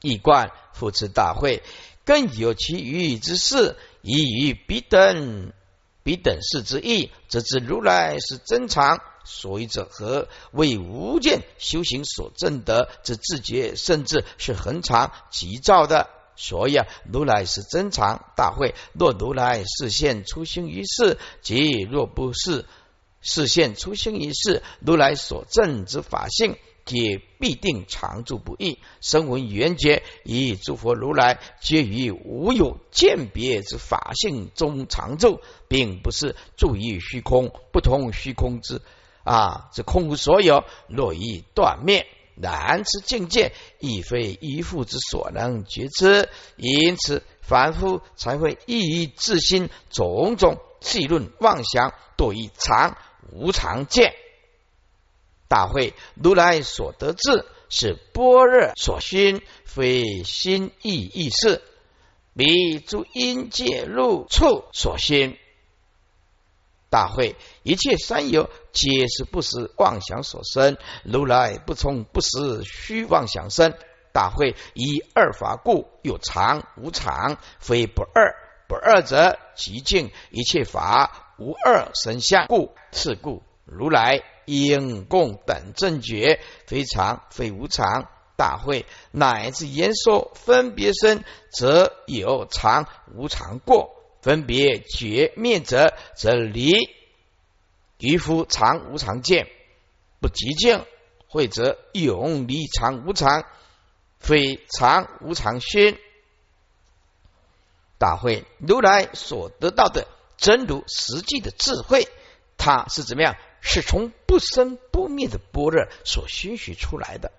一贯扶持大会，更有其余之事，以于彼等彼等事之意，则知如来是真常。所以者何？为无见修行所证得之自觉，甚至是恒常急躁的。所以啊，如来是真常大会。若如来视现出行于世，即若不是视现出行于世，如来所证之法性。皆必定常住不易，声闻缘觉以诸佛如来皆于无有鉴别之法性中常住，并不是住于虚空，不同虚空之啊，这空无所有，若已断灭。难此境界亦非依父之所能觉知，因此凡夫才会异于自心种种气论妄想，多于常无常见。大会如来所得智是般若所熏，非心意意识，彼诸因界入处所熏。大会一切三有皆是不实妄想所生，如来不从不实虚妄想生。大会以二法故，有常无常，非不二。不二者，极尽一切法无二生相故，是故如来。应供等正觉，非常非无常，大会乃至言说分别生，则有常无常过；分别绝灭者，则离渔夫常无常见，不极静，会则永离常无常，非常无常宣。大会如来所得到的真如实际的智慧，它是怎么样？是从不生不灭的般若所熏习出来的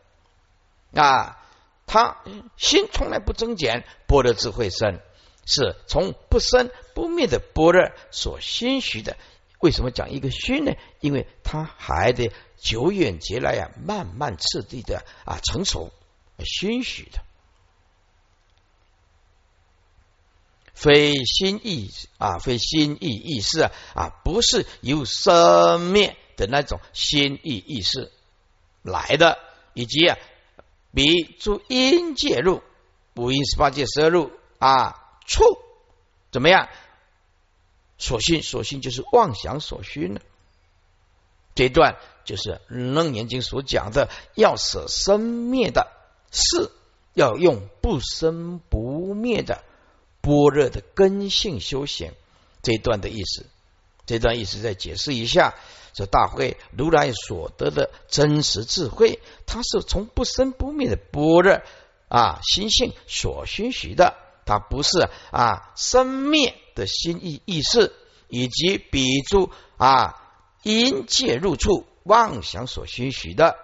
啊！他心从来不增减，般若智慧生，是从不生不灭的般若所熏习的。为什么讲一个熏呢？因为它还得久远劫来呀，慢慢次第的啊成熟熏习的，非心意啊，非心意意识啊啊，不是由生灭。的那种心意意识来的，以及啊，比诸因介入五阴十八界十二入啊处怎么样？所心所心就是妄想所需呢。这段就是楞严经所讲的，要舍生灭的事，要用不生不灭的般若的根性修行。这一段的意思，这段意思再解释一下。这大会如来所得的真实智慧，它是从不生不灭的般若啊心性所熏习的，它不是啊生灭的心意意识，以及比诸啊因界入处妄想所熏习的。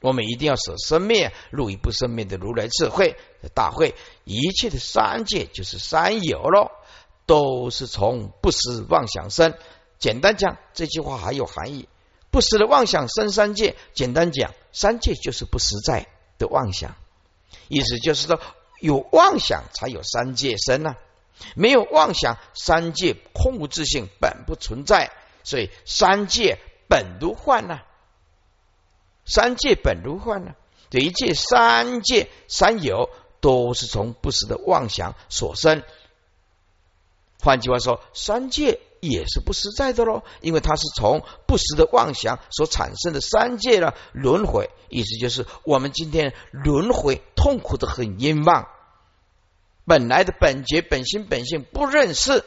我们一定要舍生灭，入于不生灭的如来智慧。大会一切的三界就是三有喽，都是从不实妄想生。简单讲，这句话还有含义。不实的妄想生三界。简单讲，三界就是不实在的妄想。意思就是说，有妄想才有三界生呢。没有妄想，三界空无自性，本不存在。所以三界本如幻呢。三界本如幻呢。这一界三界三有都是从不实的妄想所生。换句话说，三界。也是不实在的喽，因为它是从不实的妄想所产生的三界了轮回，意思就是我们今天轮回痛苦的很冤枉，本来的本觉本心本性不认识，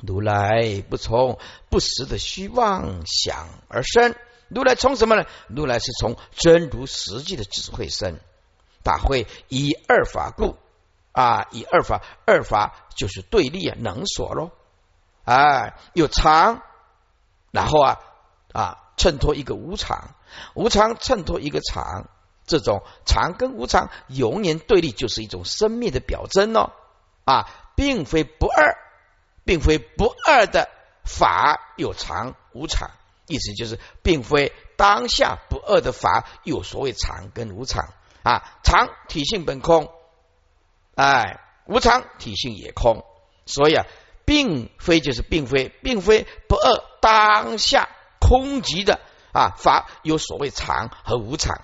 如来不从不实的虚妄想而生，如来从什么呢？如来是从真如实际的智慧生，大会以二法故啊，以二法二法就是对立啊，能所喽。哎，有常，然后啊啊，衬托一个无常，无常衬托一个常，这种常跟无常永远对立，就是一种生命的表征哦。啊，并非不二，并非不二的法有常无常，意思就是并非当下不二的法有所谓常跟无常啊，常体性本空，哎，无常体性也空，所以啊。并非就是并非，并非不二当下空寂的啊法有所谓常和无常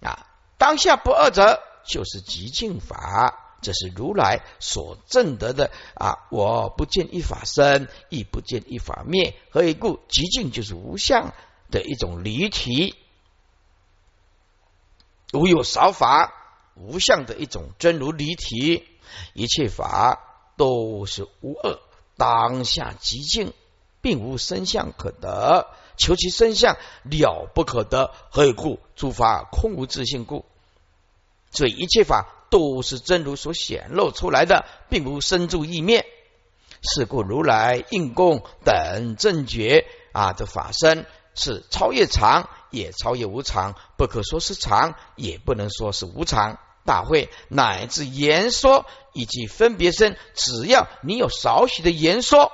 啊，当下不二者，就是极静法。这是如来所证得的啊！我不见一法生，亦不见一法灭。何以故？极静就是无相的一种离体，无有少法，无相的一种真如离体。一切法都是无二，当下极静，并无生相可得。求其生相了不可得。何以故？诸法空无自性故。所以一切法。都是真如所显露出来的，并无生住意灭。是故如来应供等正觉啊的法身是超越常，也超越无常，不可说是常，也不能说是无常。大会乃至言说以及分别身，只要你有少许的言说，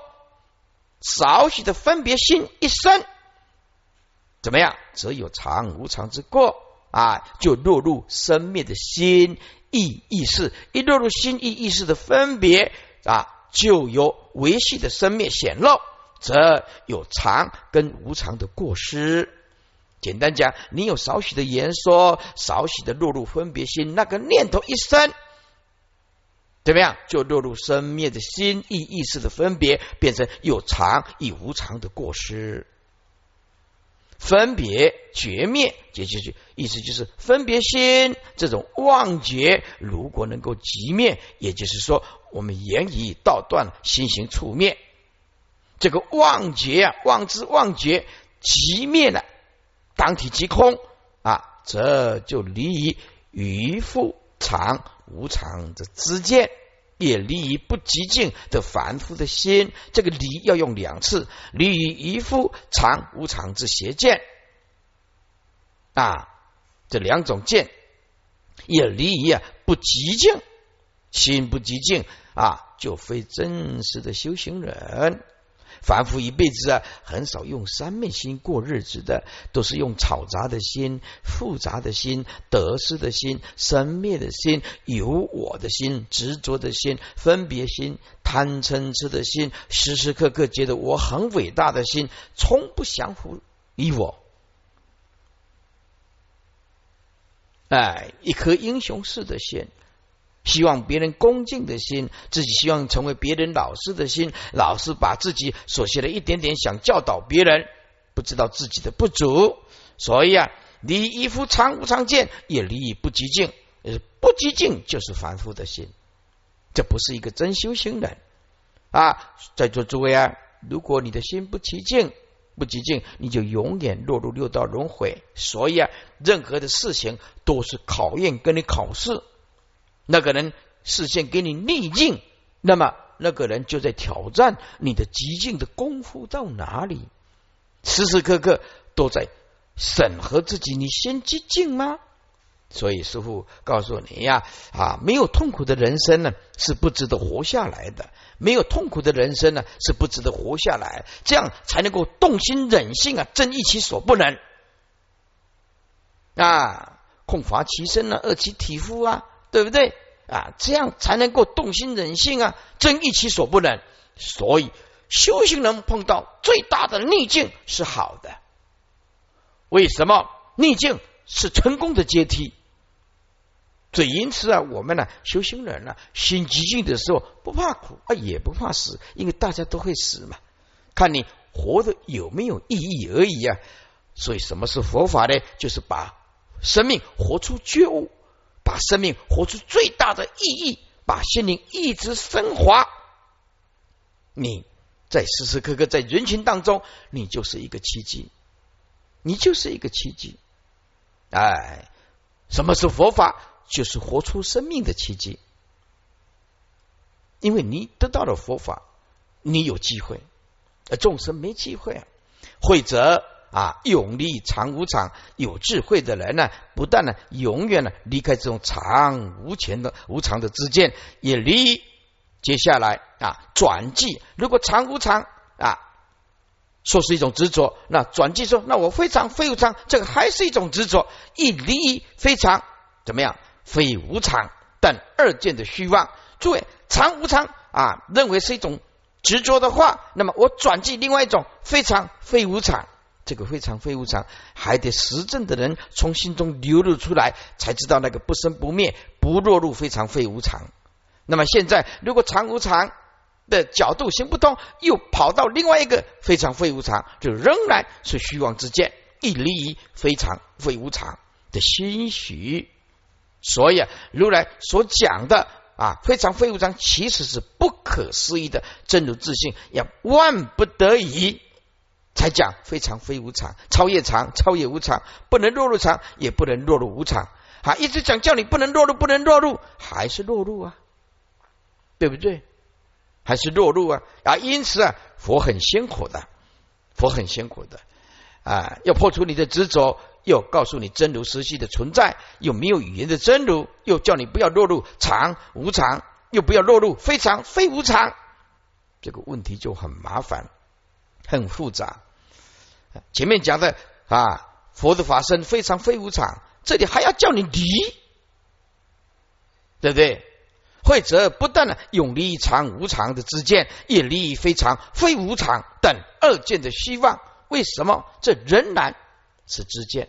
少许的分别心一生，怎么样？则有常无常之过啊，就落入生灭的心。意意识一落入心意意识的分别啊，就有维系的生灭显露，则有常跟无常的过失。简单讲，你有少许的言说，少许的落入分别心，那个念头一生，怎么样？就落入生灭的心意意识的分别，变成有常与无常的过失。分别绝灭，解下去，意思就是分别心这种妄觉，如果能够即灭，也就是说，我们言语道断，心行处灭，这个妄觉啊，妄知妄觉即灭了，当体即空啊，这就离于于复常无常的知见。也离于不极静的凡夫的心，这个离要用两次，离于一夫常无常之邪见啊，这两种见也离于啊不极静，心不极静啊，就非真实的修行人。凡夫一辈子啊，很少用三昧心过日子的，都是用吵杂的心、复杂的心、得失的心、生灭的心、有我的心、执着的心、分别心、贪嗔痴的心，时时刻刻觉得我很伟大的心，从不降服于我。哎，一颗英雄式的心。希望别人恭敬的心，自己希望成为别人老师的心，老师把自己所学的一点点想教导别人，不知道自己的不足，所以啊，离一夫常无常见，也离不极静，不极静就是凡夫的心，这不是一个真修行人啊！在座诸位啊，如果你的心不极静，不极静，你就永远落入六道轮回。所以啊，任何的事情都是考验跟你考试。那个人视线给你逆境，那么那个人就在挑战你的极境的功夫到哪里？时时刻刻都在审核自己，你先极境吗？所以师傅告诉你呀，啊，没有痛苦的人生呢，是不值得活下来的；没有痛苦的人生呢，是不值得活下来。这样才能够动心忍性啊，正义其所不能啊，空乏其身啊，饿其体肤啊。对不对啊？这样才能够动心忍性啊，真益其所不能。所以修行人碰到最大的逆境是好的。为什么逆境是成功的阶梯？所以因此啊，我们呢，修行人呢，心极静的时候不怕苦啊，也不怕死，因为大家都会死嘛。看你活的有没有意义而已啊。所以什么是佛法呢？就是把生命活出觉悟。把生命活出最大的意义，把心灵一直升华。你在时时刻刻在人群当中，你就是一个奇迹，你就是一个奇迹。哎，什么是佛法？就是活出生命的奇迹。因为你得到了佛法，你有机会，而众生没机会。慧者。啊，永离常无常，有智慧的人呢，不但呢，永远呢离开这种常无前的无常的之见，也离接下来啊转记。如果常无常啊，说是一种执着，那转记说，那我非常非无常，这个还是一种执着。一离非常怎么样？非无常等二见的虚妄。诸位，常无常啊，认为是一种执着的话，那么我转记另外一种非常非无常。这个非常非无常，还得实证的人从心中流露出来，才知道那个不生不灭、不落入非常非无常。那么现在，如果常无常的角度行不通，又跑到另外一个非常非无常，就仍然是虚妄之见，一离于非常非无常的心许。所以，如来所讲的啊，非常非无常，其实是不可思议的真如自信，要万不得已。才讲非常非无常，超越常，超越无常，不能落入常，也不能落入无常。啊，一直讲叫你不能落入，不能落入，还是落入啊，对不对？还是落入啊啊！因此啊，佛很辛苦的，佛很辛苦的啊，要破除你的执着，又告诉你真如实际的存在，又没有语言的真如，又叫你不要落入常无常，又不要落入非常非无常，这个问题就很麻烦，很复杂。前面讲的啊，佛的法身非常非无常，这里还要叫你离，对不对？或者不但呢永离常无常的之见，也离非常非无常等二见的希望。为什么？这仍然是知见。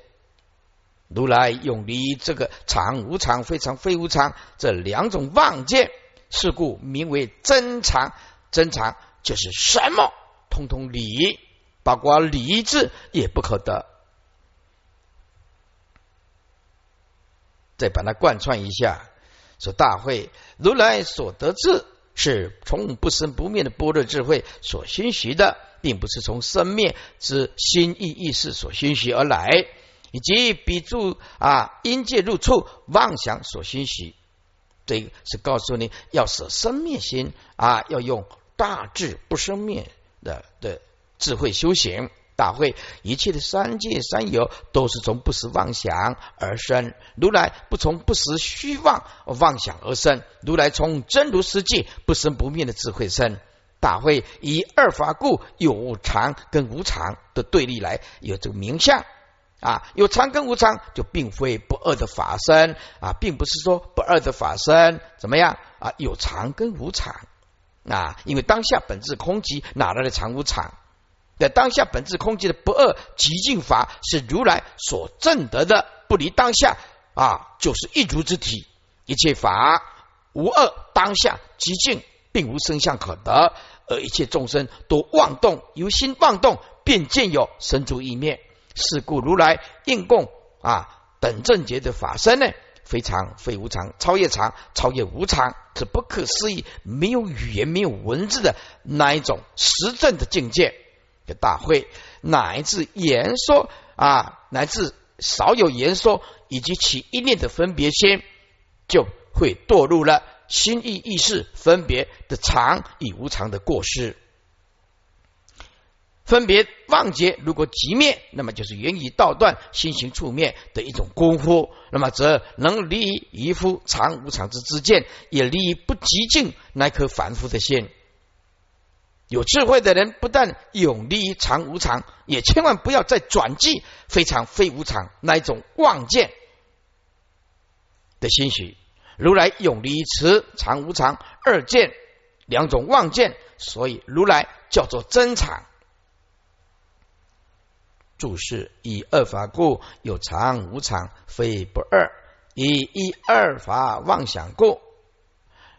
如来永离这个常无常、非常非无常这两种妄见，是故名为真常。真常就是什么，通通离。包括理智也不可得，再把它贯穿一下，说大会如来所得智，是从不生不灭的般若智慧所熏习的，并不是从生灭之心意意识所熏习而来，以及比诸啊因界入处妄想所熏习。这个是告诉你要舍生灭心啊，要用大智不生灭的的。智慧修行大会，一切的三界三有都是从不实妄想而生。如来不从不实虚妄妄想而生，如来从真如实际不生不灭的智慧生。大会以二法故，有常跟无常的对立来有这个名相啊，有常跟无常就并非不二的法身啊，并不是说不二的法身怎么样啊？有常跟无常啊，因为当下本质空寂，哪来的常无常？在当下本质空寂的不二极尽法，是如来所证得的不离当下啊，就是一如之体。一切法无二，当下极尽，并无生相可得。而一切众生都妄动，由心妄动，便见有生住意灭。是故如来应供啊等正觉的法身呢，非常非无常，超越常，超越无常，是不可思议，没有语言，没有文字的那一种实证的境界。的大会，乃至言说啊，乃至少有言说，以及起一念的分别心，就会堕入了心意意识分别的常与无常的过失。分别忘结，如果即灭，那么就是源于道断心行处灭的一种功夫，那么则能离一夫常无常之之见，也离于不极静那颗凡夫的心。有智慧的人，不但永离常无常，也千万不要再转记非常非无常那一种妄见的心许。如来永离持常无常二见两种妄见，所以如来叫做真常。注释：以二法故，有常无常，非不二；以一二法妄想故。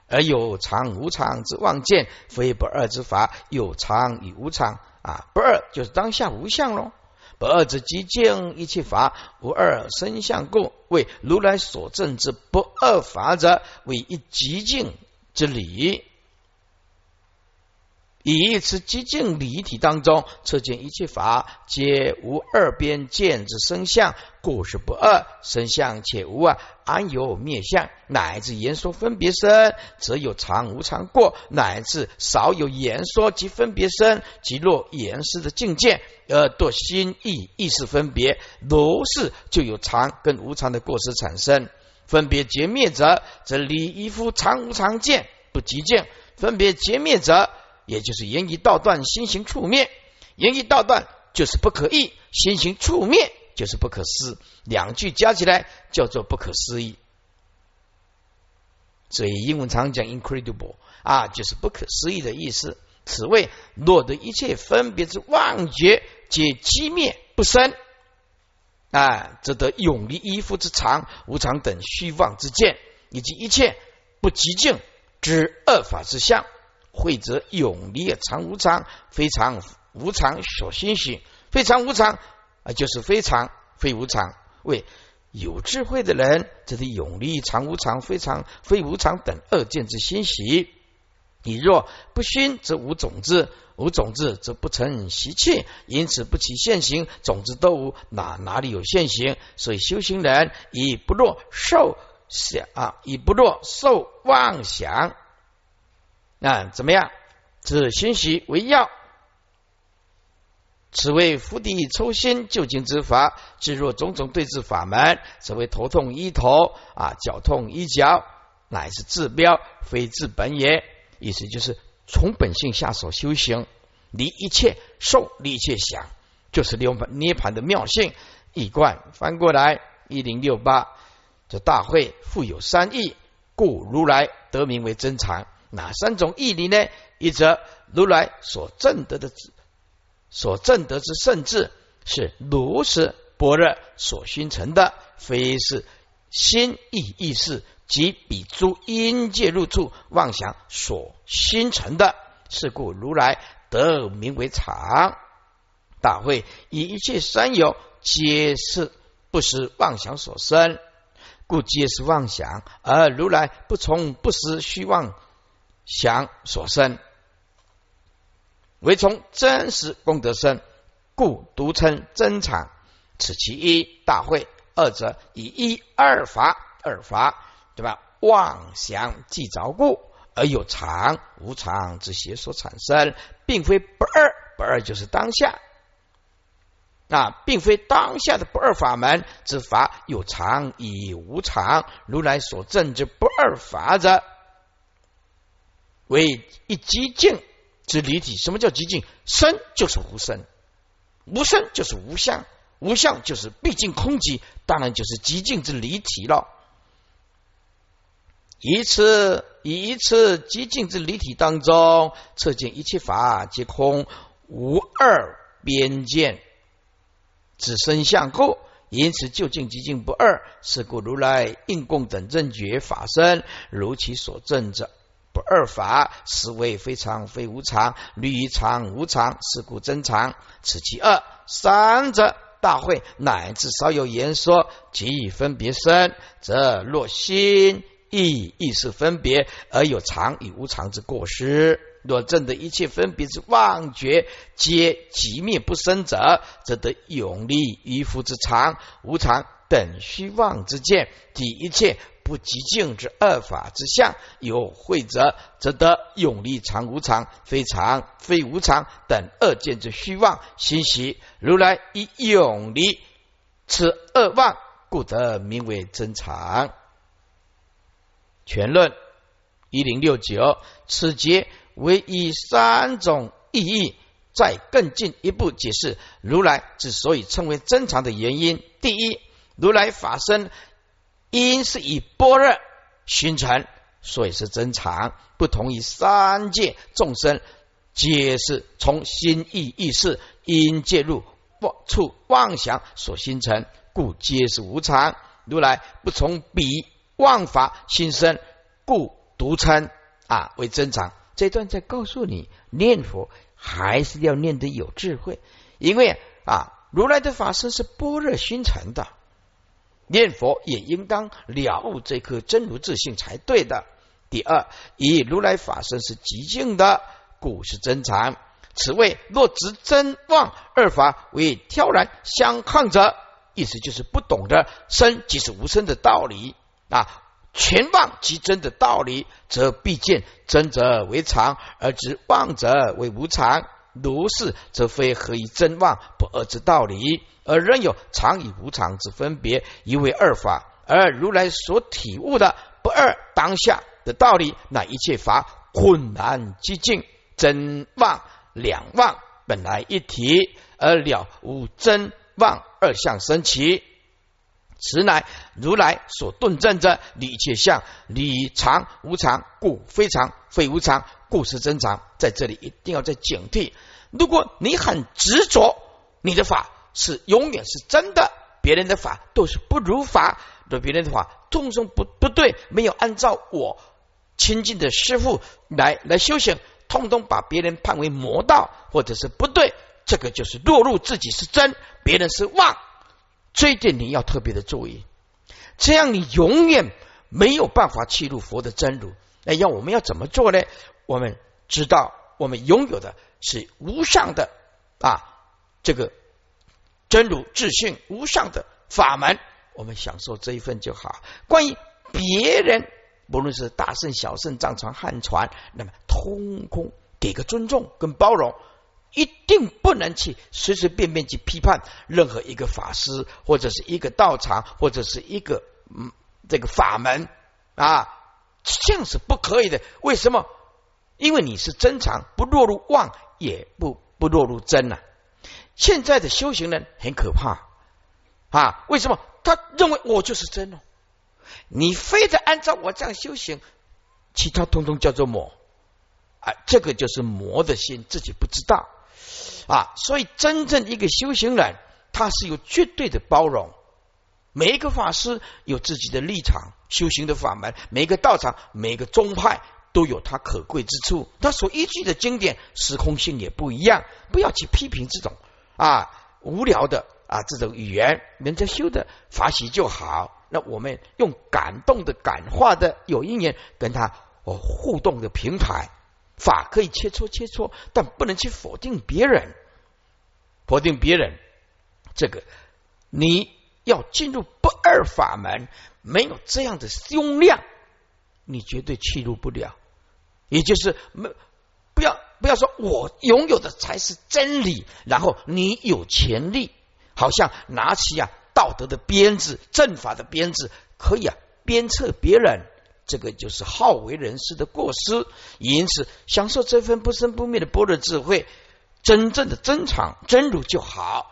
而有常无常之妄见，非不二之法。有常与无常啊，不二就是当下无相喽。不二之极境，一切法无二生相故，为如来所证之不二法者，为一极境之理。以此极境理体当中，测见一切法皆无二边见之生相，故是不二生相，且无啊，安有灭相？乃至言说分别生，则有常无常过；乃至少有言说及分别生，即若言师的境界，而堕心意意识分别，如是就有常跟无常的过失产生。分别结灭者，则离一夫常无常见不极见；分别结灭者。也就是言语道断，心行处灭；言语道断就是不可议，心行处灭就是不可思。两句加起来叫做不可思议。所以英文常讲 incredible 啊，就是不可思议的意思。此谓落得一切分别之妄觉，皆寂灭不生啊，则得永离依附之常、无常等虚妄之见，以及一切不极静之恶法之相，会则永离常无常、非常无常所心许，非常无常啊，就是非常非无常。为有智慧的人，则得永离常无常、非常非无常等二见之心喜。你若不熏，则无种子；无种子，则不成习气。因此不起现行，种子都无，哪哪里有现行？所以修行人以不落受想啊，以不落受妄想啊，怎么样？自心习为要。此为釜底抽心救经之法。至若种种对治法门，则为头痛医头啊，脚痛医脚，乃是治标，非治本也。意思就是从本性下手修行，离一切受，离一切想，就是涅盘涅盘的妙性。一贯翻过来，一零六八，这大会富有三义，故如来得名为真常。哪三种义理呢？一则如来所证得的，所证得之圣智，是如实般若所熏成的，非是心意意识。即彼诸因界入处妄想所形成的，是故如来得名为常。大会以一切三有，皆是不实妄想所生，故皆是妄想；而如来不从不实虚妄想所生，唯从真实功德生，故独称真常。此其一。大会二者以一二法二法。对吧？妄想既着故，而有常无常之邪所产生，并非不二，不二就是当下啊，并非当下的不二法门之法有常以无常。如来所证之不二法者，为一极静之离体。什么叫极静？生就是无生，无生就是无相，无相就是毕竟空寂，当然就是极静之离体了。以此以一次极静之离体当中，测见一切法皆空无二边见只生相故，因此究竟极静不二。是故如来应供等正觉法身，如其所证者二法，实为非常非无常，离常无常，是故真常。此其二。三者大会乃至少有言说，即以分别生，则若心。意意识分别而有常与无常之过失，若证得一切分别之妄觉皆寂灭不生者，则得永离于夫之常、无常等虚妄之见，即一切不极静之恶法之相。有慧者，则得永离常无常、非常非无常等恶见之虚妄心习。如来以永离此恶妄，故得名为真常。全论一零六九，此节为以三种意义，再更进一步解释如来之所以称为真常的原因。第一，如来法身因是以般若熏成，所以是真常，不同于三界众生，皆是从心意意识因介入妄处妄想所形成，故皆是无常。如来不从彼。妄法心生，故独称啊为真常。这段在告诉你，念佛还是要念得有智慧，因为啊如来的法身是般若熏成的，念佛也应当了悟这颗真如自性才对的。第二，以如来法身是极静的，故是真常。此谓若执真妄二法为挑然相抗者，意思就是不懂得生即是无生的道理。啊，全妄即真的道理，则必见真者为常，而执妄者为无常。如是，则非何以真妄不二之道理，而仍有常与无常之分别，一为二法。而如来所体悟的不二当下的道理，乃一切法混然寂静，真妄两妄本来一体，而了无真妄二相生起。此乃如来所顿证者，理一切相，理常无常，故非常非无常，故是真常。在这里一定要再警惕，如果你很执着你的法是永远是真的，别人的法都是不如法，对别人的法通通不不对，没有按照我亲近的师傅来来修行，通通把别人判为魔道或者是不对，这个就是落入自己是真，别人是妄，这一点你要特别的注意，这样你永远没有办法契入佛的真如。那要我们要怎么做呢？我们知道，我们拥有的是无上的啊，这个真如自信无上的法门，我们享受这一份就好。关于别人，不论是大圣、小圣、藏传、汉传，那么通通给个尊重跟包容，一定不能去随随便便去批判任何一个法师，或者是一个道场，或者是一个嗯这个法门啊。这样是不可以的，为什么？因为你是真常，不落入妄，也不不落入真呐。现在的修行人很可怕啊！为什么？他认为我就是真哦，你非得按照我这样修行，其他通通叫做魔啊！这个就是魔的心，自己不知道啊。所以，真正一个修行人，他是有绝对的包容。每一个法师有自己的立场，修行的法门；每一个道场、每一个宗派都有它可贵之处。它所依据的经典时空性也不一样，不要去批评这种啊无聊的啊这种语言。人家修的法喜就好，那我们用感动的、感化的、有因缘跟他哦互动的平台，法可以切磋切磋，但不能去否定别人，否定别人这个你。要进入不二法门，没有这样的胸量，你绝对进入不了。也就是没不要不要说我拥有的才是真理，然后你有权利，好像拿起啊道德的鞭子、正法的鞭子，可以啊鞭策别人，这个就是好为人师的过失。因此，享受这份不生不灭的般若智慧，真正的真常真如就好，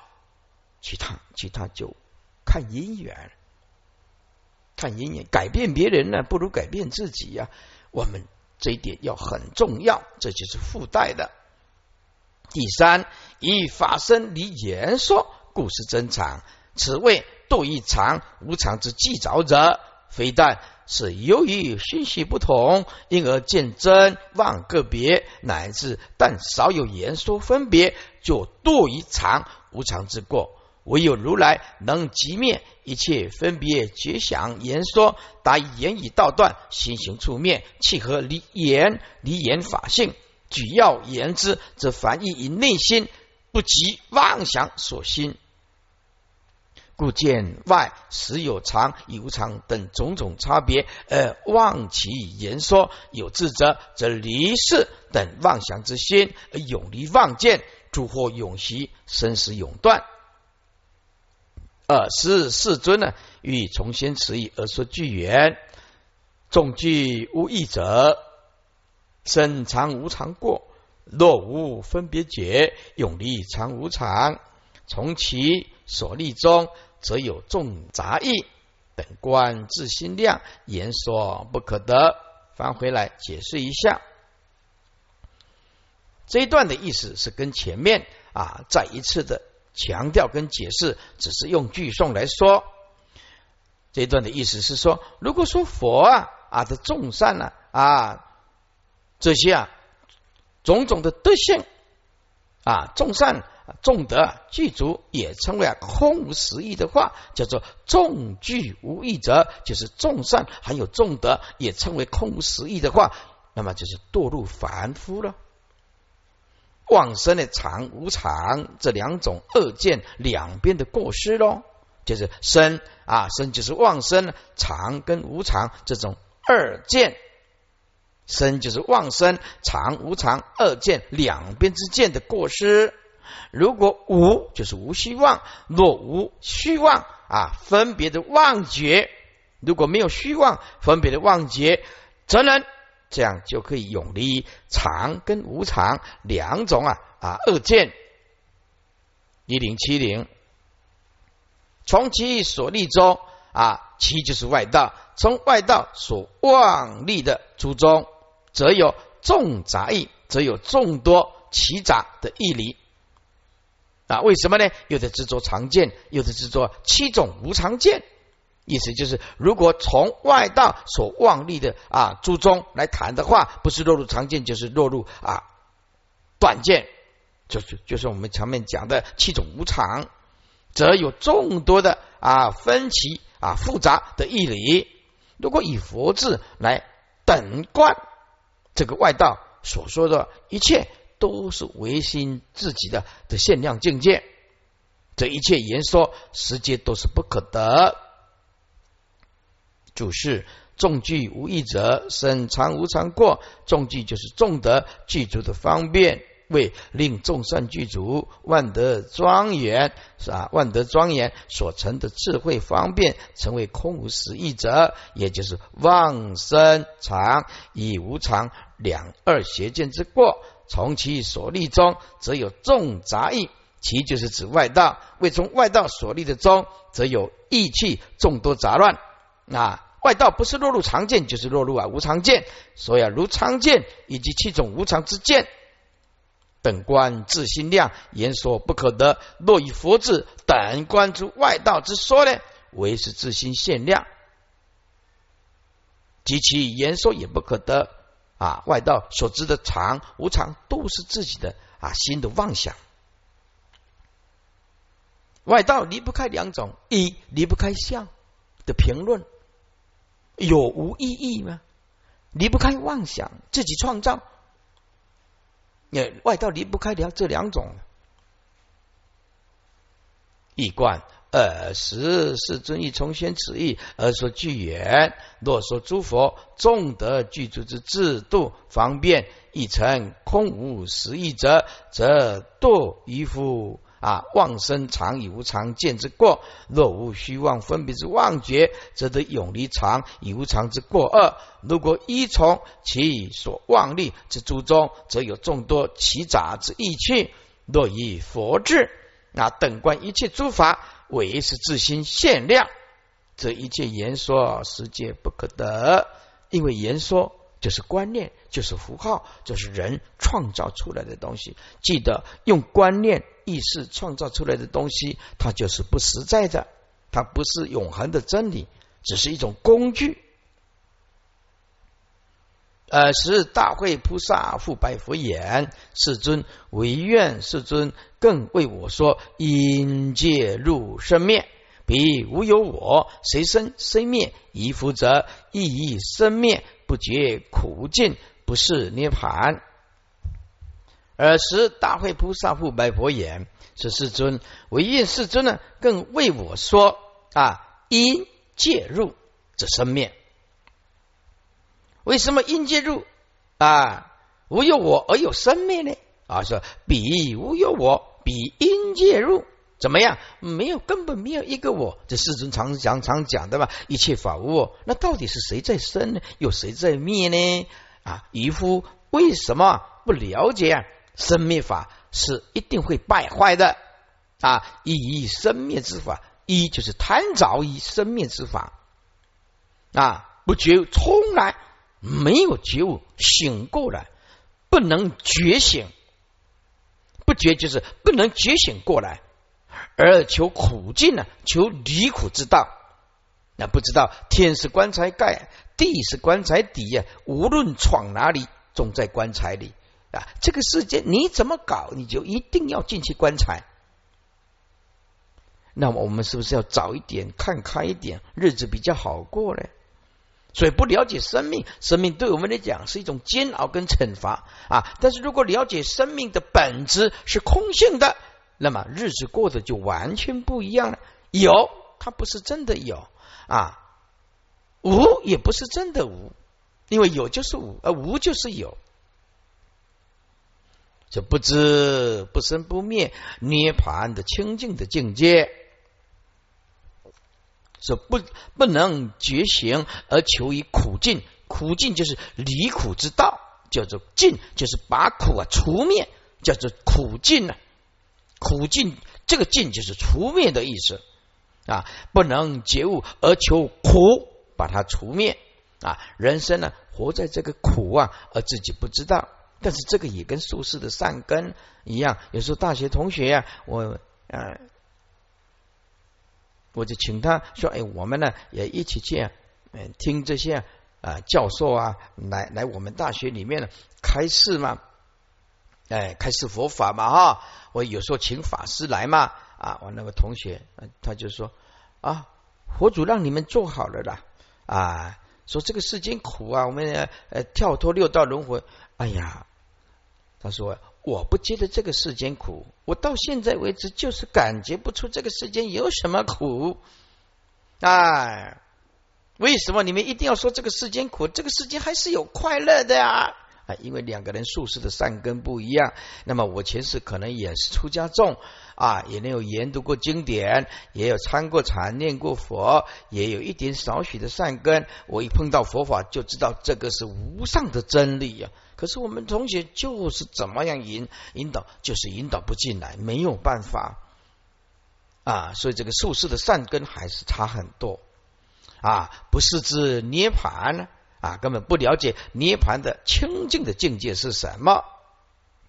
其他其他就。看姻缘，看姻缘，改变别人呢，不如改变自己呀。我们这一点要很重要，这就是附带的。第三，以法身离言说，故事真常。此谓度一常无常之计着者，非但是由于信息不同，因而见真妄个别，乃至但少有言说分别，就度一常无常之过。唯有如来能即灭一切分别觉想言说，达言语道断，心行处灭，契合离言离言法性。举要言之，则凡意以内心不及妄想所心，故见外实有常有无常等种种差别，而妄其言说有智者，则离世等妄想之心，而永离妄见，诸惑永息，生死永断。二十世尊呢，欲重新持意而说句言：众聚无义者，身常无常过；若无分别解，永离常无常。从其所立中，则有众杂义等观自心量，言说不可得。翻回来解释一下，这一段的意思是跟前面啊再一次的。强调跟解释，只是用句诵来说。这一段的意思是说，如果说佛啊啊的众善呢啊这些啊种种的德性啊众善众德具足，也称为啊空无实义的话，叫做众具无义者，就是众善还有众德，也称为空无实义的话，那么就是堕入凡夫了。妄生的常无常这两种二见两边的过失喽，就是生啊生就是妄生，常跟无常这种二见，生就是妄生，常无常二见两边之间的过失。如果无就是无虚妄，若无虚妄啊分别的妄觉，如果没有虚妄分别的妄觉，则能。这样就可以永离常跟无常两种啊啊二见一零七零，从其所立中啊，其就是外道，从外道所妄立的初中，则有众杂义，则有众多奇杂的义理。啊，为什么呢？有的执着常见，有的执着七种无常见。意思就是，如果从外道所妄立的啊诸宗来谈的话，不是落入常见，就是落入啊断见，就是就是我们前面讲的七种无常，则有众多的啊分歧啊复杂的义理。如果以佛字来等观这个外道所说的一切，都是唯心自己的的限量境界，这一切言说实皆都是不可得。主是众聚无益者，生常无常过。众聚就是众德具足的方便，为令众善具足，万德庄严是吧？万德庄严所成的智慧方便，成为空无实义者，也就是妄生常以无常两二邪见之过。从其所立中，则有众杂义，其就是指外道；为从外道所立的中，则有义气众多杂乱啊。外道不是落入常见，就是落入啊无常见。所以啊，如常见以及七种无常之见等观自心量言说不可得。若以佛智等观诸外道之说呢，为是自心限量，及其言说也不可得啊。外道所知的常无常，都是自己的啊心的妄想。外道离不开两种：一离不开相的评论。有无意义吗？离不开妄想，自己创造。也外道离不开两这两种。一观二十世尊亦重宣此意而说具言。若说诸佛众德具足之制度方便，亦成空无实义者，则堕于夫。啊，妄生常以无常见之过；若无虚妄分别之妄觉，则得永离常以无常之过恶。如果依从其所妄立之诸中，则有众多奇杂之意趣。若以佛智那等观一切诸法，唯是自心限量，则一切言说实皆不可得。因为言说就是观念，就是符号，就是人创造出来的东西。记得用观念。意识创造出来的东西，它就是不实在的，它不是永恒的真理，只是一种工具。呃，是大会菩萨复白佛言：“世尊，唯愿世尊更为我说，因界入生灭，彼无有我，谁生谁灭？一夫则意义生灭不觉苦尽，不是涅盘。”尔时，大会菩萨复白佛言：“是世尊，唯愿世尊呢，更为我说啊，因介入这生灭。为什么因介入啊？无有我而有生灭呢？啊，说彼无有我，彼因介入怎么样？没有，根本没有一个我。这世尊常常常讲的吧？一切法无我，那到底是谁在生呢？有谁在灭呢？啊，渔夫为什么不了解啊？”生灭法是一定会败坏的啊！以生灭之法，一就是贪着以生灭之法啊！不觉从来没有觉悟，醒过来不能觉醒，不觉就是不能觉醒过来，而求苦尽呢？求离苦之道，那不知道天是棺材盖，地是棺材底呀！无论闯哪里，总在棺材里。啊，这个世界你怎么搞，你就一定要进去棺材。那么我们是不是要早一点看开一点，日子比较好过呢？所以不了解生命，生命对我们来讲是一种煎熬跟惩罚啊。但是如果了解生命的本质是空性的，那么日子过得就完全不一样了。有，它不是真的有啊；无，也不是真的无，因为有就是无，而无就是有。这不知不生不灭涅盘的清净的境界，是不不能觉醒而求于苦尽，苦尽就是离苦之道，叫做尽，就是把苦啊除灭，叫做苦尽呢。苦尽这个尽就是除灭的意思啊，不能觉悟而求苦，把它除灭啊。人生呢，活在这个苦啊，而自己不知道。但是这个也跟术士的善根一样。有时候大学同学呀，我呃，我就请他说：“哎，我们呢也一起去嗯听这些啊教授啊来来我们大学里面呢开示嘛，哎开示佛法嘛哈。我有时候请法师来嘛啊，我那个同学他就说啊，佛祖让你们做好了啦啊。”说这个世间苦啊，我们呃跳脱六道轮回。哎呀，他说我不觉得这个世间苦，我到现在为止就是感觉不出这个世间有什么苦。哎，为什么你们一定要说这个世间苦？这个世间还是有快乐的呀。啊，因为两个人术士的善根不一样。那么我前世可能也是出家众啊，也能有研读过经典，也有参过禅、念过佛，也有一点少许的善根。我一碰到佛法，就知道这个是无上的真理呀。可是我们同学就是怎么样引引导，就是引导不进来，没有办法啊。所以这个术士的善根还是差很多啊，不是指涅盘呢。啊，根本不了解涅盘的清净的境界是什么。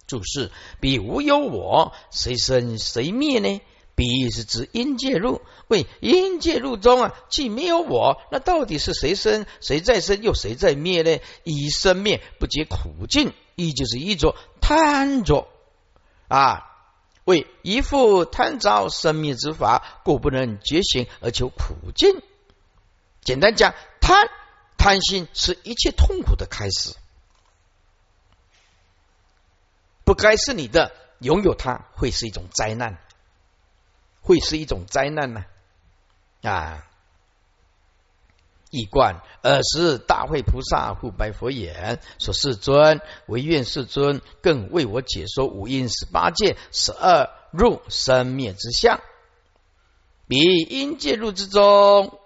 注释：比无有我，谁生谁灭呢？彼是指因界路，为因界路中啊，既没有我，那到底是谁生谁在生，又谁在灭呢？以生灭不解苦尽，亦就是一着贪着啊，为一副贪着生灭之法，故不能觉醒而求苦尽。简单讲，贪。贪心是一切痛苦的开始，不该是你的，拥有它会是一种灾难，会是一种灾难呢啊！一观尔时大会菩萨护白佛言：“说世尊，唯愿世尊更为我解说五阴十八界十二入生灭之相，比阴界入之中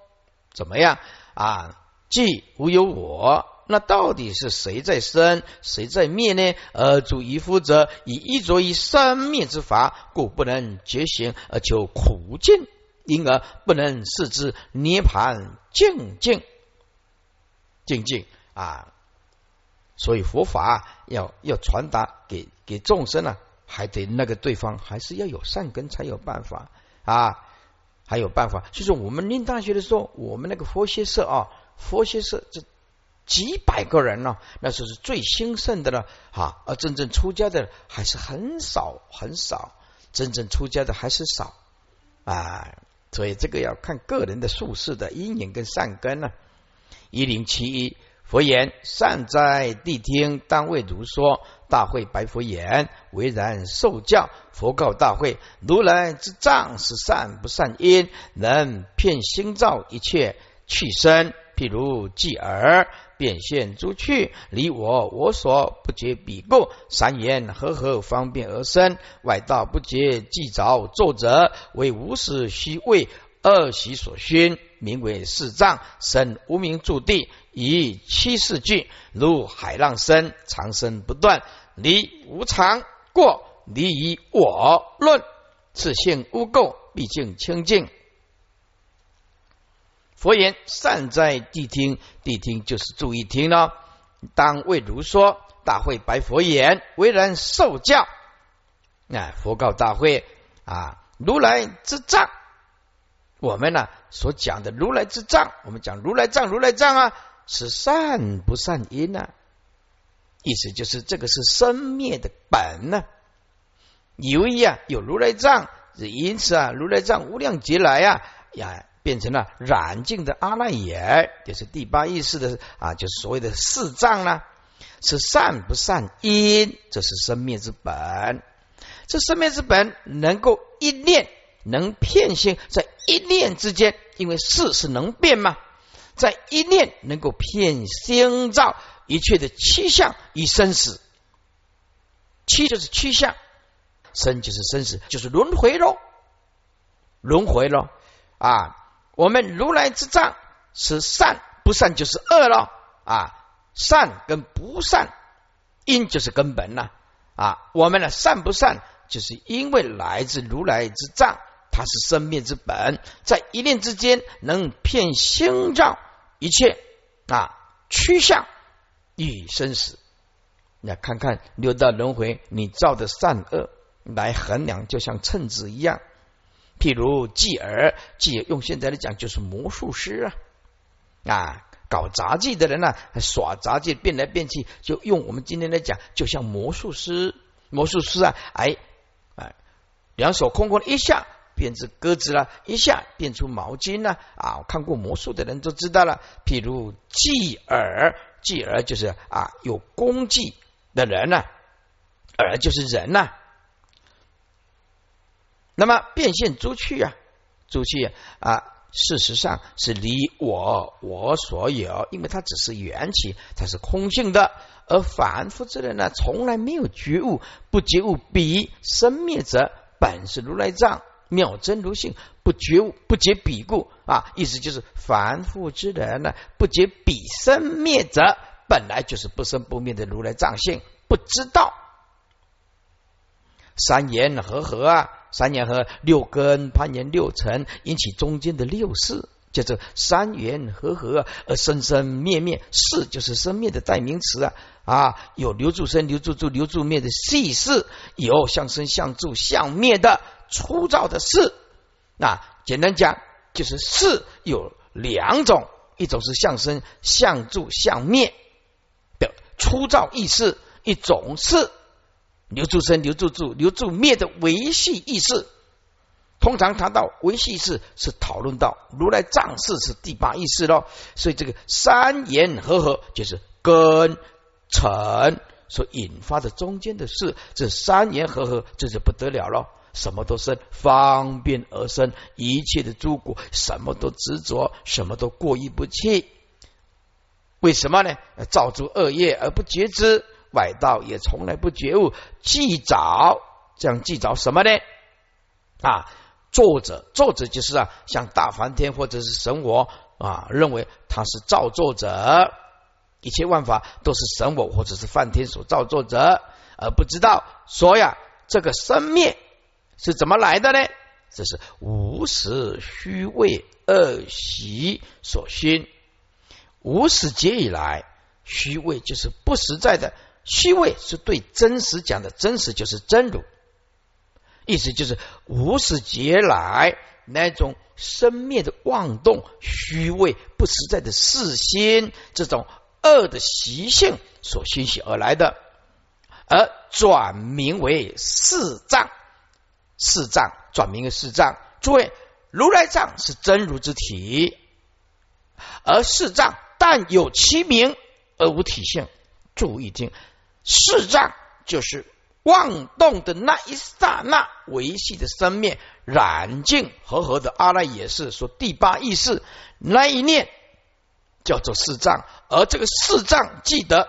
怎么样啊？”既无有我，那到底是谁在生，谁在灭呢？而主一夫者以一着于生灭之法，故不能觉醒而求苦尽，因而不能视之涅盘静静静静啊！所以佛法要要传达给给众生啊，还得那个对方还是要有善根才有办法啊，还有办法。就是我们念大学的时候，我们那个佛学社啊。佛学社这几百个人呢，那时候是最兴盛的了啊！而真正出家的还是很少很少，真正出家的还是少啊！所以这个要看个人的术士的因缘跟善根呢。一零七一佛言：善哉，谛听，当为如说。大会白佛言：为然受教。佛告大会：如来之藏是善不善因，能骗心造一切去身。譬如继而变现诸趣，离我我所不觉彼故。三言和合方便而生，外道不觉既着作者为无始虚位二习所熏，名为四藏生无名住地，以七世句如海浪生，长生不断，离无常过，离以我论，此性污垢，毕竟清净。佛言：善哉，谛听！谛听就是注意听了。当为如说，大会白佛言：为人受教。啊，佛告大会啊，如来之藏，我们呢所讲的如来之藏，我们讲如来藏，如来藏啊，是善不善因呢？意思就是这个是生灭的本呢。由于啊有如来藏，因此啊如来藏无量劫来啊呀。变成了染净的阿赖耶，就是第八意识的啊，就是所谓的四障呢，是善不善因，这是生灭之本。这生灭之本能够一念能骗心，在一念之间，因为事是能变嘛，在一念能够骗心造一切的趋向与生死，七就是趋向，生就是生死，就是轮回喽，轮回喽啊。我们如来之藏是善不善就是恶了啊，善跟不善因就是根本呐。啊，我们的善不善就是因为来自如来之藏，它是生灭之本，在一念之间能骗心照一切啊趋向与生死。那看看六道轮回，你造的善恶来衡量，就像秤子一样。譬如继儿，继用现在来讲就是魔术师啊啊，搞杂技的人呢，耍杂技变来变去，就用我们今天来讲，就像魔术师，魔术师啊，哎哎，两手空空一下变成鸽子了，一下变出毛巾了啊！看过魔术的人都知道了。譬如继儿，继儿就是啊有功绩的人呢，而就是人呐。那么变现诸趣啊，诸趣啊，事实上是离我我所有，因为它只是缘起，它是空性的。而凡夫之人呢，从来没有觉悟，不觉悟彼生灭者本是如来藏，妙真如性，不觉悟不觉彼故啊，意思就是凡夫之人呢，不觉彼生灭者本来就是不生不灭的如来藏性，不知道三言和合啊。三元和六根攀岩六尘，引起中间的六事，叫做三元合合而生生灭灭。事就是生灭的代名词啊啊，有留住生、留住住、留住灭的细事，有相生、相住、相灭的粗糙的事。那简单讲，就是事有两种，一种是相生、相住、相灭的粗糙意识，一种是。留住生，留住住，留住灭的维系意识。通常谈到维系意识，是讨论到如来藏识是第八意识喽。所以这个三言合合，就是根尘所引发的中间的事。这三言合合，这就不得了了。什么都生，方便而生，一切的诸果，什么都执着，什么都过意不去。为什么呢？造诸恶业而不觉知。外道也从来不觉悟，记早这样记早什么呢？啊，作者作者就是啊，像大梵天或者是神我啊，认为他是造作者，一切万法都是神我或者是梵天所造作者，而不知道说呀，这个生灭是怎么来的呢？这是无始虚位恶习所熏，无始劫以来，虚位就是不实在的。虚伪是对真实讲的，真实就是真如，意思就是无始劫来那种生灭的妄动、虚伪不实在的世心，这种恶的习性所熏习而来的，而转名为四藏，四藏转名为四藏。诸位，如来藏是真如之体，而四藏但有其名而无体性。注意听。四障就是妄动的那一刹那维系的生灭染净和合的阿赖耶识，说第八意识那一念叫做四障，而这个四障记得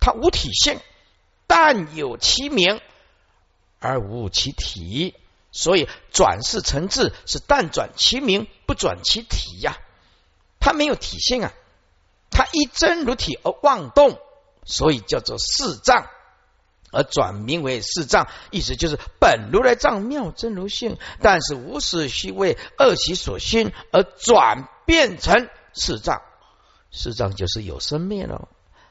它无体性，但有其名而无其体，所以转世成智是但转其名不转其体呀，它没有体性啊，它一真如体而妄动。所以叫做四藏，而转名为四藏，意思就是本如来藏妙真如性，但是无始虚为恶习所熏，而转变成四藏。四藏就是有生灭了，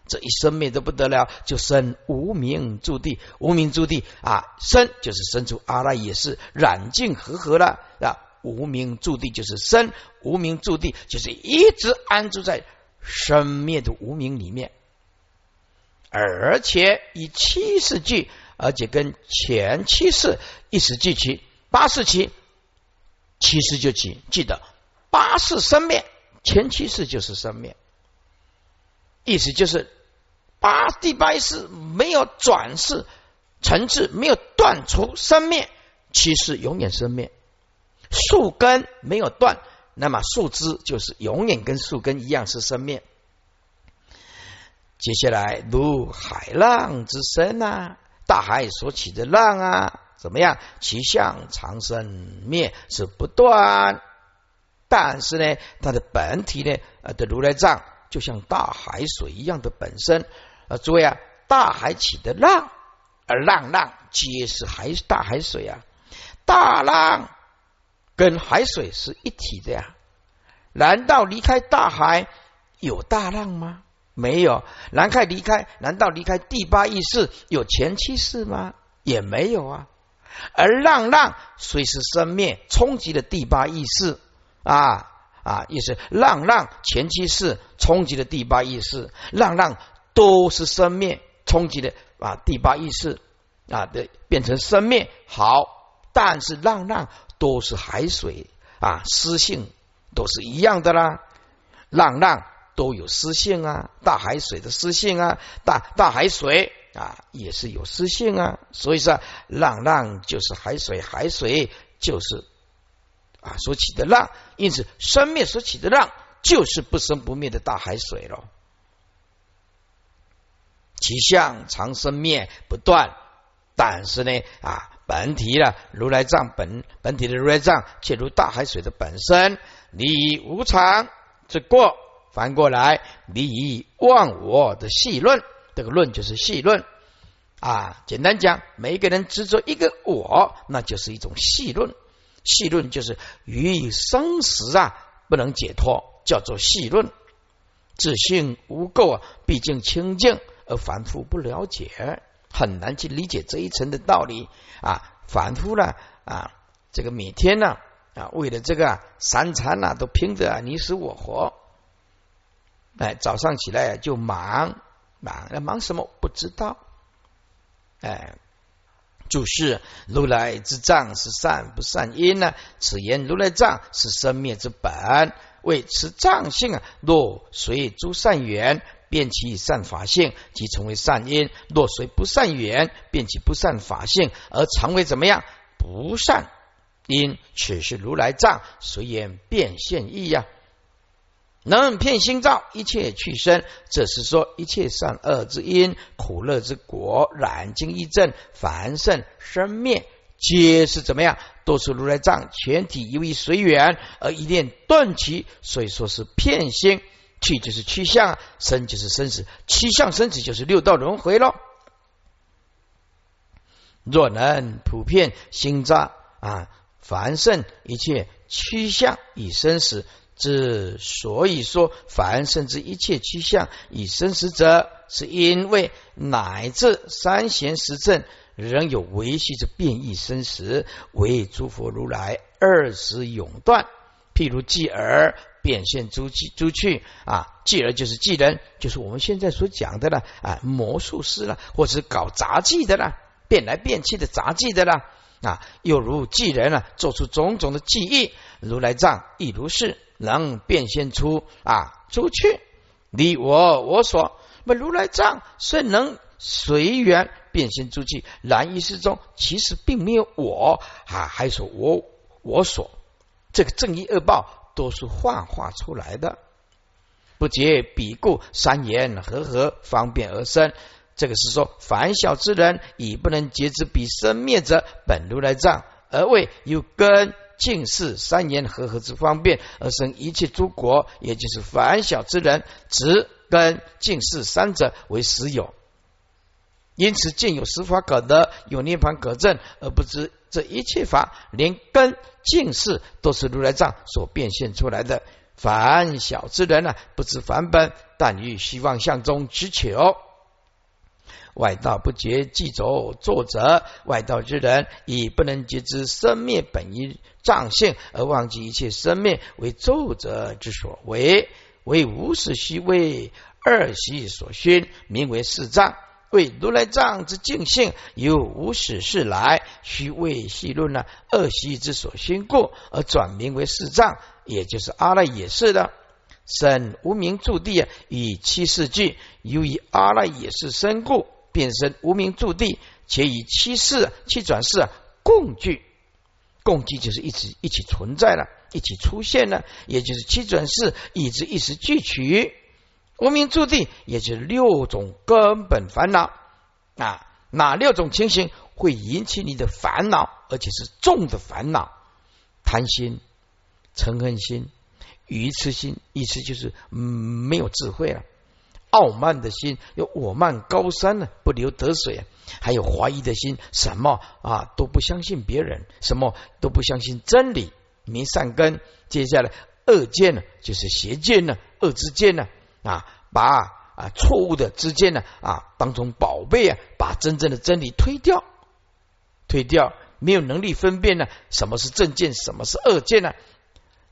这一生灭都不得了，就生无名住地，无名住地啊，生就是生出阿赖耶识，染净和合了啊，无名住地就是生，无名住地就是一直安住在生灭的无名里面。而且以七世纪，而且跟前七世一时记起，八世起，七世就起，记得八世生灭，前七世就是生灭，意思就是八第八世没有转世成智，没有断除生灭，七世永远生灭，树根没有断，那么树枝就是永远跟树根一样是生灭。接下来，如海浪之声啊，大海所起的浪啊，怎么样？其相长生灭是不断，但是呢，它的本体呢，呃的如来藏就像大海水一样的本身啊。诸位啊，大海起的浪，而浪浪皆是海大海水啊，大浪跟海水是一体的呀。难道离开大海有大浪吗？没有。南开离开，难道离开第八意识有前七识吗？也没有啊。而浪浪虽是生灭，冲击了第八意识啊啊，意思浪浪前七识冲击了第八意识，浪浪都是生灭冲击的啊第八意识啊的变成生灭好，但是浪浪都是海水啊，湿性都是一样的啦，浪浪都有湿性啊，大海水的湿性啊，大大海水。啊，也是有湿性啊，所以说浪浪就是海水，海水就是啊所起的浪，因此生灭所起的浪就是不生不灭的大海水了。其相常生灭不断，但是呢啊，本体了如来藏本本体的如来藏，却如大海水的本身，你无常之过，反过来你以忘我的细论。这个论就是细论啊，简单讲，每一个人执着一个我，那就是一种细论。细论就是予以生死啊不能解脱，叫做细论。自性无垢啊，毕竟清净，而反复不了解，很难去理解这一层的道理啊。反复呢啊，这个每天呢啊，为了这个三餐呐，都拼着你死我活。哎，早上起来就忙。忙那忙什么？不知道。哎，就是如来之藏是善不善因呢？此言如来藏是生灭之本，为此藏性啊，若随诸善缘，变其善法性，即成为善因；若随不善缘，变其不善法性，而成为怎么样？不善因。此是如来藏随缘变现意呀。能骗心造，一切去生，这是说一切善恶之因，苦乐之果，染经一正，凡圣生灭，皆是怎么样？都是如来藏全体由于随缘而一念断其，所以说是骗心。去就是趋向，生就是生死，趋向生死就是六道轮回喽。若能普遍心造啊，凡圣一切趋向以生死。之所以说凡甚至一切趋向以生死者，是因为乃至三贤十正仍有维系着变异生死，为诸佛如来二时永断。譬如继而变现诸去诸去啊，继而就是继人，就是我们现在所讲的了啊，魔术师了，或者搞杂技的了，变来变去的杂技的了啊，又如继人啊，做出种种的记忆，如来藏亦如是。能变现出啊，出去你我我所，那如来藏虽能随缘变现出去，然意识中其实并没有我啊，还说我我所，这个正义恶报都是幻化出来的，不结彼故三言和合方便而生。这个是说凡小之人已不能截知彼生灭者本如来藏，而为有根。尽是三言和合之方便而生一切诸国，也就是凡小之人，只跟尽是三者为实有。因此，见有十法可得，有涅盘可证，而不知这一切法连根尽是都是如来藏所变现出来的。凡小之人呢，不知凡本，但欲希望向中之求。外道不觉即走，作者外道之人已不能觉知生灭本因障性，而忘记一切生灭为作者之所为，为无始虚位二习所熏，名为四障。为如来藏之净性，由无始世来虚位细论呢二习之所熏故，而转名为四障，也就是阿赖耶识的生无名住地以七世句，由于阿赖耶识生故。变身无名驻地，且以七世七转世共聚，共聚就是一起一起存在了，一起出现了，也就是七转世以之一时俱取。无名驻地，也就是六种根本烦恼啊，哪六种情形会引起你的烦恼，而且是重的烦恼？贪心、嗔恨心、愚痴心，意思就是没有智慧了。傲慢的心，有我慢高山呢，不流得水；还有怀疑的心，什么啊都不相信别人，什么都不相信真理，没善根。接下来恶见呢，就是邪见呢，恶之见呢啊，把啊错误的之见呢啊当成宝贝啊，把真正的真理推掉，推掉，没有能力分辨呢什么是正见，什么是恶见呢？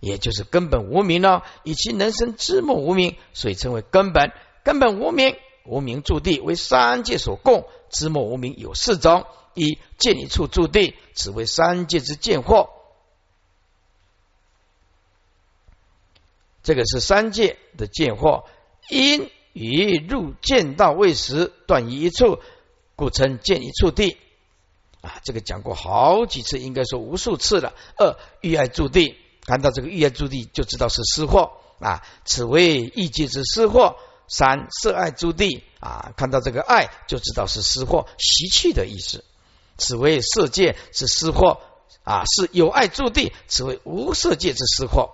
也就是根本无名呢，以其能生知末无名，所以称为根本。根本无名，无名驻地为三界所供，知末无名有四种：一见一处驻地，此为三界之见惑。这个是三界的见惑，因与入见道位时断于一处，故称见一处地。啊，这个讲过好几次，应该说无数次了。二欲爱驻地，看到这个欲爱驻地就知道是失货啊，此为异界之失货。三色爱诸地啊，看到这个爱就知道是失货习气的意思，此为色界是失货啊，是有爱诸地，此为无色界之失货。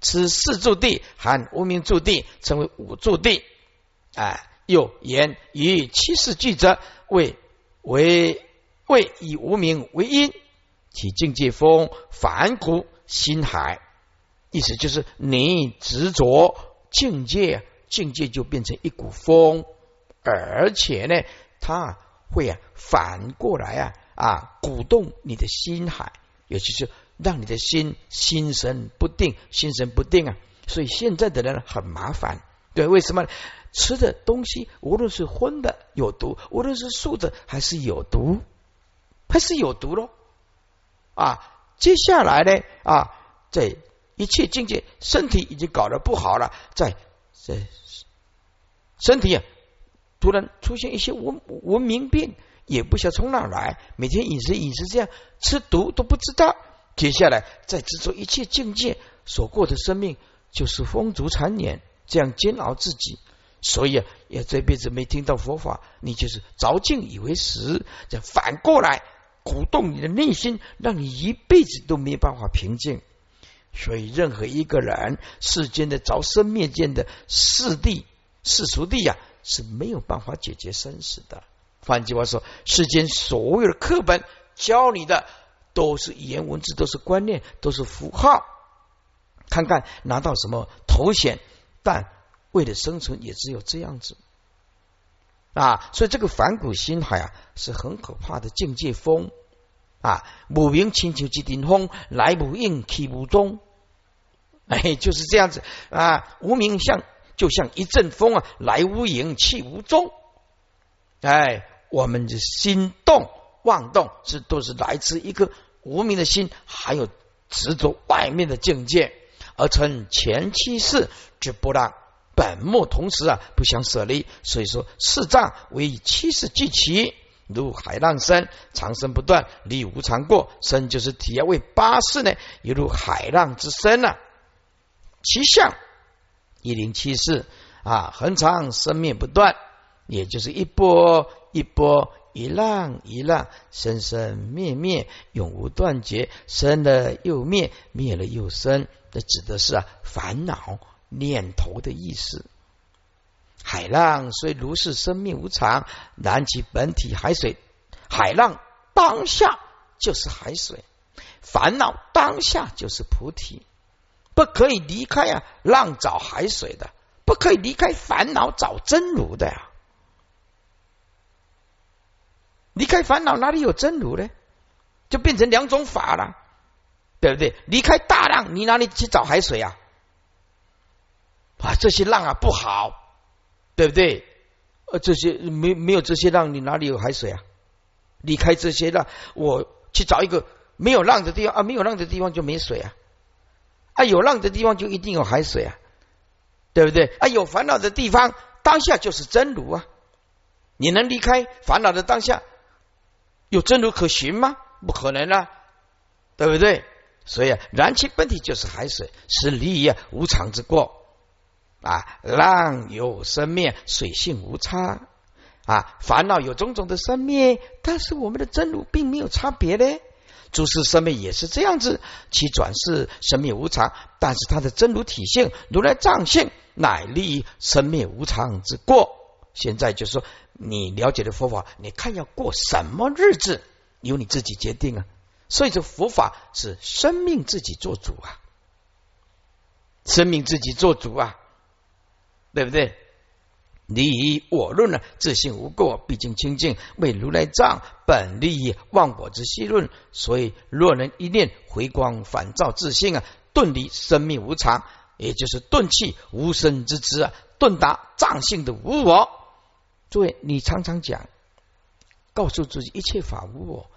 此四住地含无名住地，称为五住地。哎，又言以七世俱则为为为以无名为因，其境界风反古心海，意思就是你执着境界，境界就变成一股风，而且呢，它会啊反过来啊啊鼓动你的心海，也就是。让你的心心神不定，心神不定啊！所以现在的人很麻烦，对？为什么吃的东西无论是荤的有毒，无论是素的还是有毒，还是有毒喽？啊！接下来呢？啊，在一切境界，身体已经搞得不好了，在在身体啊，突然出现一些文文明病，也不晓得从哪来，每天饮食饮食这样吃毒都不知道。接下来，再执着一切境界所过的生命，就是风烛残年，这样煎熬自己。所以啊，也这辈子没听到佛法，你就是着境以为实，这反过来鼓动你的内心，让你一辈子都没办法平静。所以，任何一个人世间的着生灭见的世地世俗地呀，是没有办法解决生死的。换句话说，世间所有的课本教你的。都是语言文字，都是观念，都是符号。看看拿到什么头衔，但为了生存，也只有这样子啊！所以这个反骨心海啊，是很可怕的境界风啊！母名请求即顶风，来不应去无踪，哎，就是这样子啊！无名像就像一阵风啊，来无影去无踪，哎，我们的心动。妄动是都是来自一个无名的心，还有执着外面的境界，而成前七世之不让本末同时啊，不相舍离。所以说四障为七世聚齐，如海浪生，长生不断，离无常过。生就是体啊，为八世呢，犹如海浪之生啊。七相一零七四啊，恒常生灭不断，也就是一波一波。一浪一浪，生生灭灭，永无断绝。生了又灭，灭了又生，这指的是啊烦恼念头的意思。海浪虽如是生命无常，然其本体海水。海浪当下就是海水，烦恼当下就是菩提，不可以离开啊浪找海水的，不可以离开烦恼找真如的呀。离开烦恼哪里有真如呢？就变成两种法了，对不对？离开大浪，你哪里去找海水啊？啊，这些浪啊不好，对不对？呃，这些没没有这些浪，你哪里有海水啊？离开这些浪，我去找一个没有浪的地方啊，没有浪的地方就没水啊，啊，有浪的地方就一定有海水啊，对不对？啊，有烦恼的地方，当下就是真如啊，你能离开烦恼的当下？有真如可寻吗？不可能啊，对不对？所以啊燃气本体就是海水，是离啊无常之过啊。浪有生灭，水性无差啊。烦恼有种种的生灭，但是我们的真如并没有差别嘞。诸事生命也是这样子，其转世生命无常，但是它的真如体性、如来藏性，乃离生命无常之过。现在就是说。你了解的佛法，你看要过什么日子，由你自己决定啊。所以这佛法是生命自己做主啊，生命自己做主啊，对不对？离我论呢，自信无过，毕竟清净，为如来藏本利益忘我之细论。所以若能一念回光返照自信啊，顿离生命无常，也就是顿气无生之知啊，顿达藏性的无我。诸位，你常常讲，告诉自己一切法无我。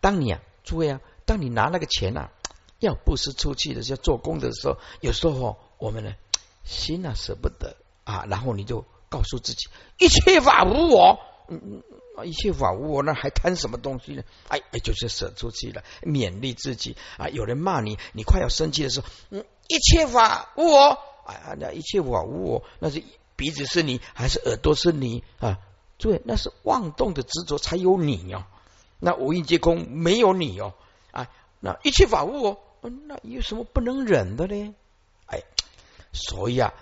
当你啊，诸位啊，当你拿那个钱啊，要布施出去的，要做功德的时候，有时候我们呢，心啊舍不得啊，然后你就。告诉自己，一切法无我，嗯嗯，一切法无我，那还贪什么东西呢？哎哎，就是舍出去了，勉励自己啊。有人骂你，你快要生气的时候，嗯，一切法无我，哎，那一切法无我，那是鼻子是你，还是耳朵是你啊？对，那是妄动的执着才有你哦。那五蕴皆空，没有你哦。啊，那一切法无我，那有什么不能忍的呢？哎，所以啊。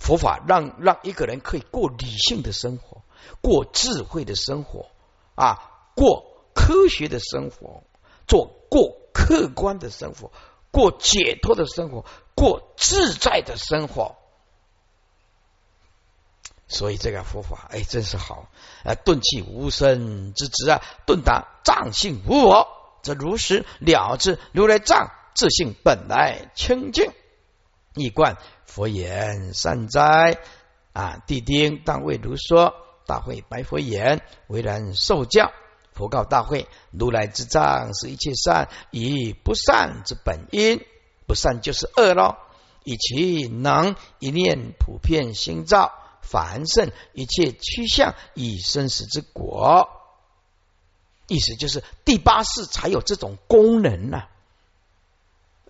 佛法让让一个人可以过理性的生活，过智慧的生活啊，过科学的生活，做过客观的生活，过解脱的生活，过自在的生活。所以这个佛法，哎，真是好啊！顿气无声之执啊，顿达藏性无我，则如实了知如来藏自性本来清净。一贯佛言善哉啊！地丁当为如说，大会白佛言：为然受教。佛告大会：如来之藏是一切善，以不善之本因，不善就是恶喽。以其能一念普遍心造，凡圣一切趋向，以生死之果。意思就是第八世才有这种功能呢。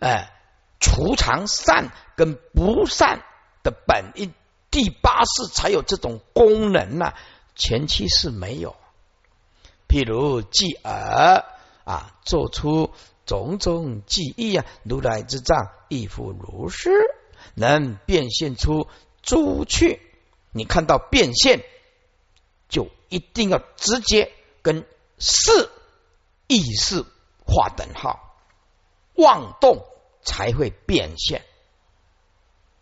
哎。储藏善跟不善的本因，第八世才有这种功能呐，前期是没有。譬如继而啊，做出种种记忆啊，如来之藏亦复如是，能变现出诸趣。你看到变现，就一定要直接跟是意识划等号，妄动。才会变现，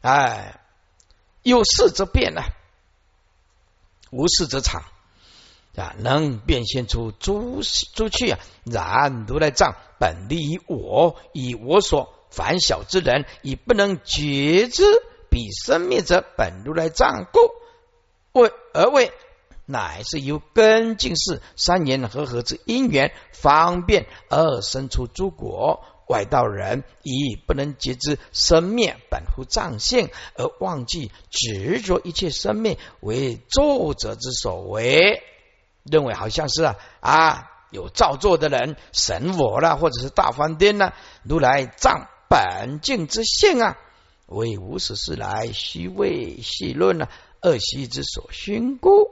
哎，有事则变呢，无事则常啊，能变现出诸诸趣啊。然如来藏本立于我，以我所凡小之人，以不能觉知彼生灭者本如来藏故，为而为，乃是由根净世三言和合之因缘方便而生出诸果。外道人以不能觉知生灭本乎藏性，而忘记执着一切生命为作者之所为，认为好像是啊啊有造作的人神我啦，或者是大梵天呐，如来藏本净之性啊，为无始事来虚伪细论啊，恶习之所熏故。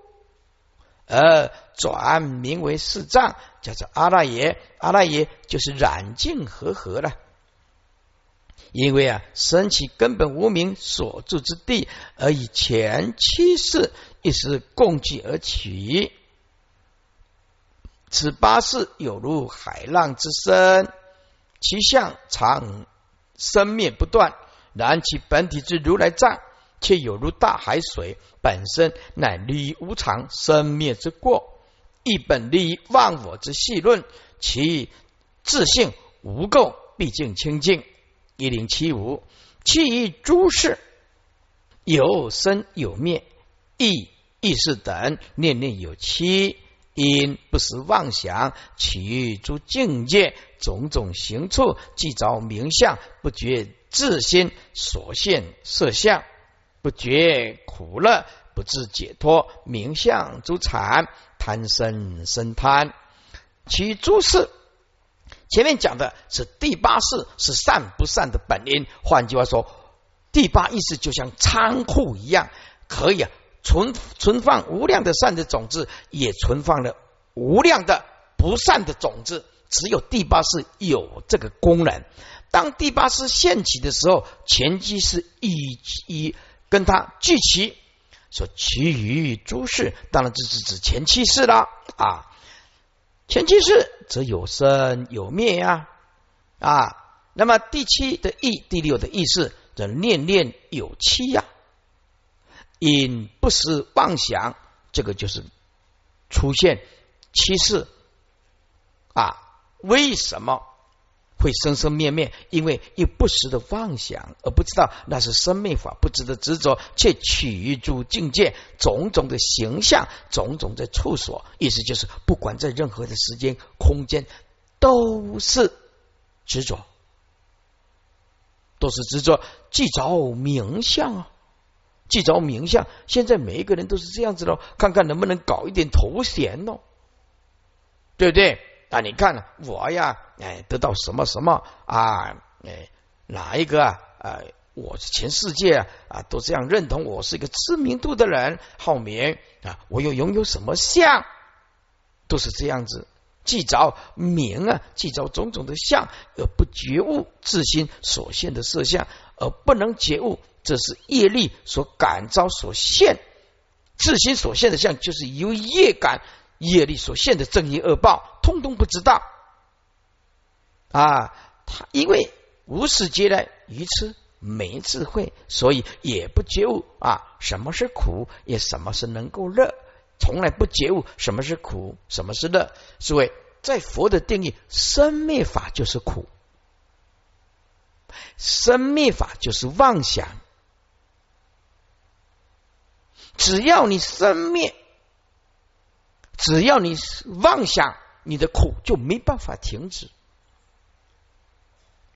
而转名为四藏，叫做阿赖耶。阿赖耶就是染净和合了。因为啊，生起根本无名所住之地，而以前七世一时共聚而起。此八世有如海浪之声，其相常生灭不断，然其本体之如来藏。却有如大海水本身乃离无常生灭之过，亦本离忘我之细论，其自性无垢，毕竟清净。一零七五，其余诸事有生有灭，意意识等念念有期，因不时妄想，其余诸境界种种行处，既着名相，不觉自心所现色相。不觉苦乐，不知解脱，名相诸禅，贪生生贪，其诸事。前面讲的是第八世，是善不善的本因。换句话说，第八意识就像仓库一样，可以啊存存放无量的善的种子，也存放了无量的不善的种子。只有第八世有这个功能。当第八世现起的时候，前期是以以。跟他聚齐，说其余诸事，当然这是指前七世了啊。前七世则有生有灭呀啊。那么第七的意，第六的意识则念念有七呀。因不思妄想，这个就是出现七事啊。为什么会生生灭灭？因为又不时的妄想，而不知道那是生命法，不值得执着，却取诸境界种种的形象，种种的处所。意思就是，不管在任何的时间空间，都是执着，都是执着，既着名相啊，既着名相。现在每一个人都是这样子喽，看看能不能搞一点头衔哦，对不对？啊，你看我呀，哎，得到什么什么啊？哎，哪一个啊？啊，我全世界啊都这样认同我是一个知名度的人，好名啊！我又拥有什么相？都是这样子，既着名啊，既着种种的相，而不觉悟自心所现的色相，而不能觉悟，这是业力所感召所现，自心所现的相，就是由业感。业力所现的正义恶报，通通不知道啊！他因为无始劫来愚痴没智慧，所以也不觉悟啊，什么是苦，也什么是能够乐，从来不觉悟什么是苦，什么是乐。所以在佛的定义，生灭法就是苦，生灭法就是妄想，只要你生灭。只要你妄想，你的苦就没办法停止。